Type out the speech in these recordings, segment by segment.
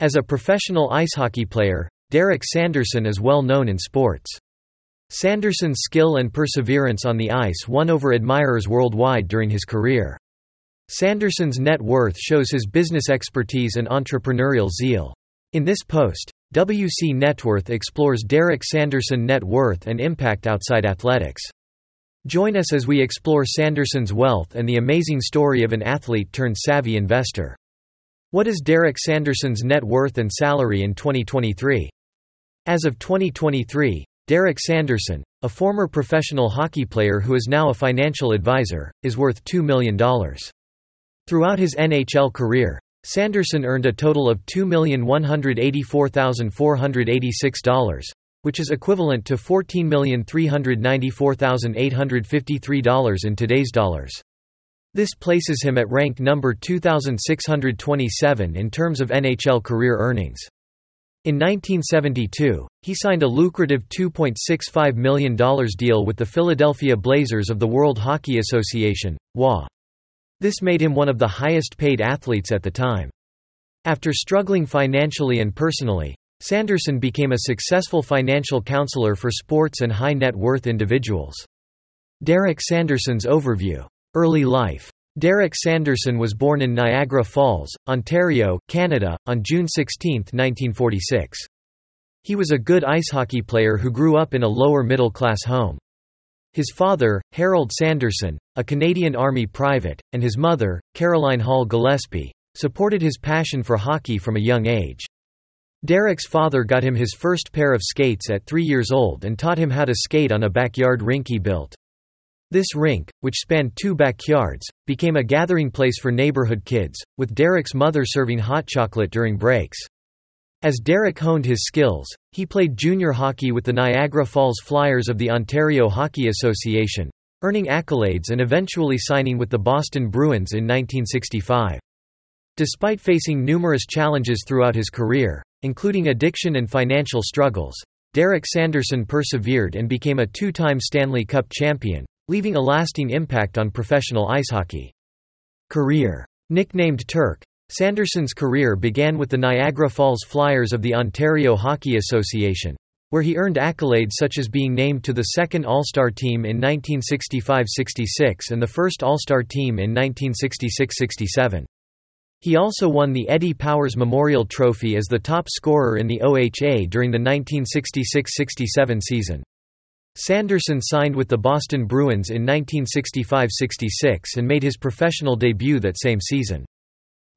As a professional ice hockey player, Derek Sanderson is well known in sports. Sanderson's skill and perseverance on the ice won over admirers worldwide during his career. Sanderson's net worth shows his business expertise and entrepreneurial zeal. In this post, WC Networth explores Derek Sanderson net worth and impact outside athletics. Join us as we explore Sanderson's wealth and the amazing story of an athlete turned savvy investor. What is Derek Sanderson's net worth and salary in 2023? As of 2023, Derek Sanderson, a former professional hockey player who is now a financial advisor, is worth $2 million. Throughout his NHL career, Sanderson earned a total of $2,184,486, which is equivalent to $14,394,853 in today's dollars. This places him at rank number 2627 in terms of NHL career earnings. In 1972, he signed a lucrative $2.65 million deal with the Philadelphia Blazers of the World Hockey Association, WHA. This made him one of the highest paid athletes at the time. After struggling financially and personally, Sanderson became a successful financial counselor for sports and high net worth individuals. Derek Sanderson's overview. Early life Derek Sanderson was born in Niagara Falls, Ontario, Canada, on June 16, 1946. He was a good ice hockey player who grew up in a lower middle-class home. His father, Harold Sanderson, a Canadian Army private, and his mother, Caroline Hall Gillespie, supported his passion for hockey from a young age. Derek's father got him his first pair of skates at three years old and taught him how to skate on a backyard rink he built. This rink, which spanned two backyards, became a gathering place for neighborhood kids, with Derek's mother serving hot chocolate during breaks. As Derek honed his skills, he played junior hockey with the Niagara Falls Flyers of the Ontario Hockey Association, earning accolades and eventually signing with the Boston Bruins in 1965. Despite facing numerous challenges throughout his career, including addiction and financial struggles, Derek Sanderson persevered and became a two-time Stanley Cup champion, leaving a lasting impact on professional ice hockey. Career. Nicknamed Turk, Sanderson's career began with the Niagara Falls Flyers of the Ontario Hockey Association, where he earned accolades such as being named to the second All-Star team in 1965–66 and the first All-Star team in 1966–67. He also won the Eddie Powers Memorial Trophy as the top scorer in the OHA during the 1966–67 season. Sanderson signed with the Boston Bruins in 1965–66 and made his professional debut that same season.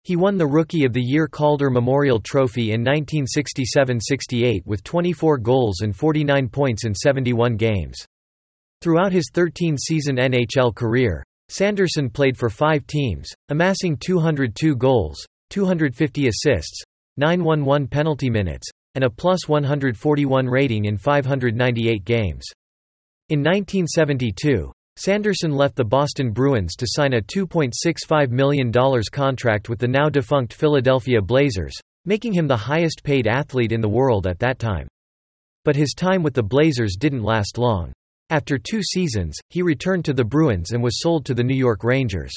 He won the Rookie of the Year Calder Memorial Trophy in 1967–68 with 24 goals and 49 points in 71 games. Throughout his 13-season NHL career, Sanderson played for five teams, amassing 202 goals, 250 assists, 911 penalty minutes, and a plus 141 rating in 598 games. In 1972, Sanderson left the Boston Bruins to sign a $2.65 million contract with the now-defunct Philadelphia Blazers, making him the highest-paid athlete in the world at that time. But his time with the Blazers didn't last long. After two seasons, he returned to the Bruins and was sold to the New York Rangers.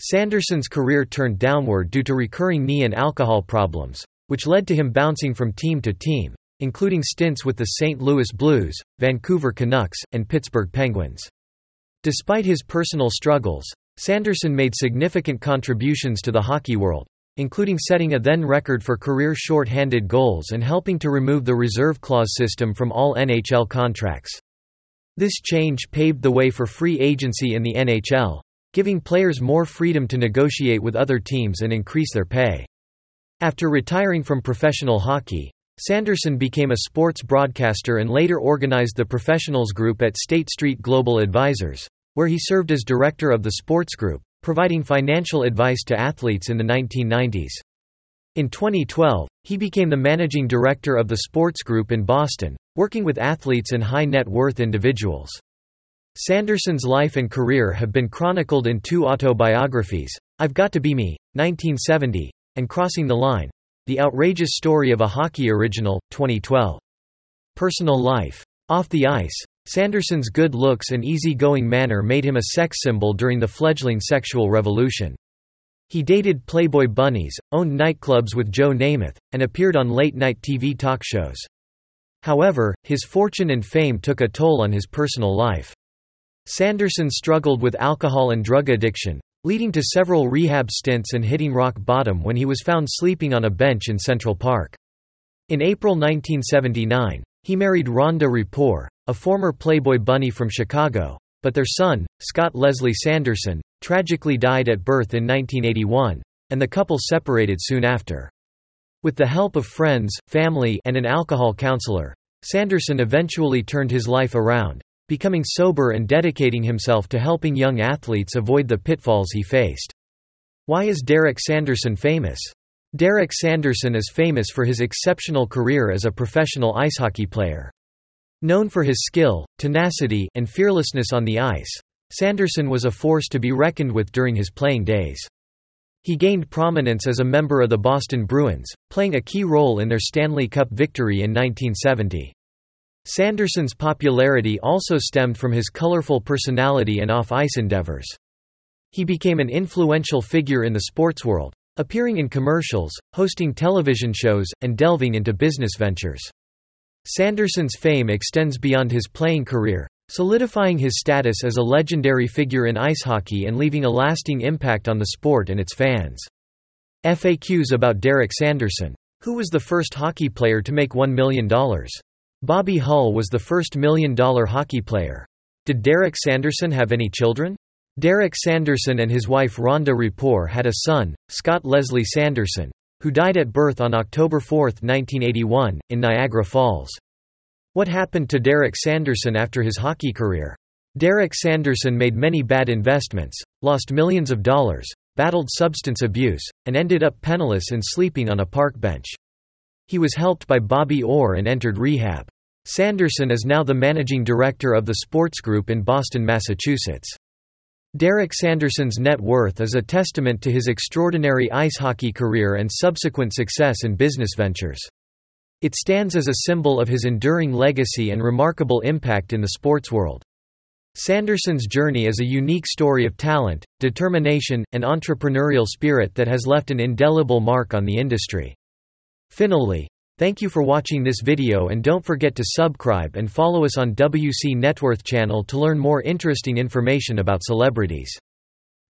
Sanderson's career turned downward due to recurring knee and alcohol problems, which led to him bouncing from team to team, including stints with the St. Louis Blues, Vancouver Canucks, and Pittsburgh Penguins. Despite his personal struggles, Sanderson made significant contributions to the hockey world, including setting a then record for career short-handed goals and helping to remove the reserve clause system from all NHL contracts. This change paved the way for free agency in the NHL, giving players more freedom to negotiate with other teams and increase their pay. After retiring from professional hockey, Sanderson became a sports broadcaster and later organized the professionals group at State Street Global Advisors, where he served as director of the sports group, providing financial advice to athletes in the 1990s. In 2012, he became the managing director of the sports group in Boston, working with athletes and high net worth individuals. Sanderson's life and career have been chronicled in two autobiographies, I've Got to Be Me, 1970, and Crossing the Line, the Outrageous Story of a Hockey Original, 2012. Personal life. Off the ice, Sanderson's good looks and easygoing manner made him a sex symbol during the fledgling sexual revolution. He dated Playboy bunnies, owned nightclubs with Joe Namath, and appeared on late-night TV talk shows. However, his fortune and fame took a toll on his personal life. Sanderson struggled with alcohol and drug addiction, leading to several rehab stints and hitting rock bottom when he was found sleeping on a bench in Central Park. In April 1979, he married Rhonda Repore, a former Playboy bunny from Chicago, but their son, Scott Leslie Sanderson, tragically died at birth in 1981, and the couple separated soon after. With the help of friends, family, and an alcohol counselor, Sanderson eventually turned his life around, becoming sober and dedicating himself to helping young athletes avoid the pitfalls he faced. Why is Derek Sanderson famous? Derek Sanderson is famous for his exceptional career as a professional ice hockey player. Known for his skill, tenacity, and fearlessness on the ice, Sanderson was a force to be reckoned with during his playing days. He gained prominence as a member of the Boston Bruins, playing a key role in their Stanley Cup victory in 1970. Sanderson's popularity also stemmed from his colorful personality and off-ice endeavors. He became an influential figure in the sports world, appearing in commercials, hosting television shows, and delving into business ventures. Sanderson's fame extends beyond his playing career, solidifying his status as a legendary figure in ice hockey and leaving a lasting impact on the sport and its fans. FAQs about Derek Sanderson. Who was the first hockey player to make $1 million? Bobby Hull was the first million-dollar hockey player. Did Derek Sanderson have any children? Derek Sanderson and his wife Rhonda Repore had a son, Scott Leslie Sanderson, who died at birth on October 4, 1981, in Niagara Falls. What happened to Derek Sanderson after his hockey career? Derek Sanderson made many bad investments, lost millions of dollars, battled substance abuse, and ended up penniless and sleeping on a park bench. He was helped by Bobby Orr and entered rehab. Sanderson is now the managing director of the sports group in Boston, Massachusetts. Derek Sanderson's net worth is a testament to his extraordinary ice hockey career and subsequent success in business ventures. It stands as a symbol of his enduring legacy and remarkable impact in the sports world. Sanderson's journey is a unique story of talent, determination, and entrepreneurial spirit that has left an indelible mark on the industry. Finally, thank you for watching this video and don't forget to subscribe and follow us on WC Networth channel to learn more interesting information about celebrities.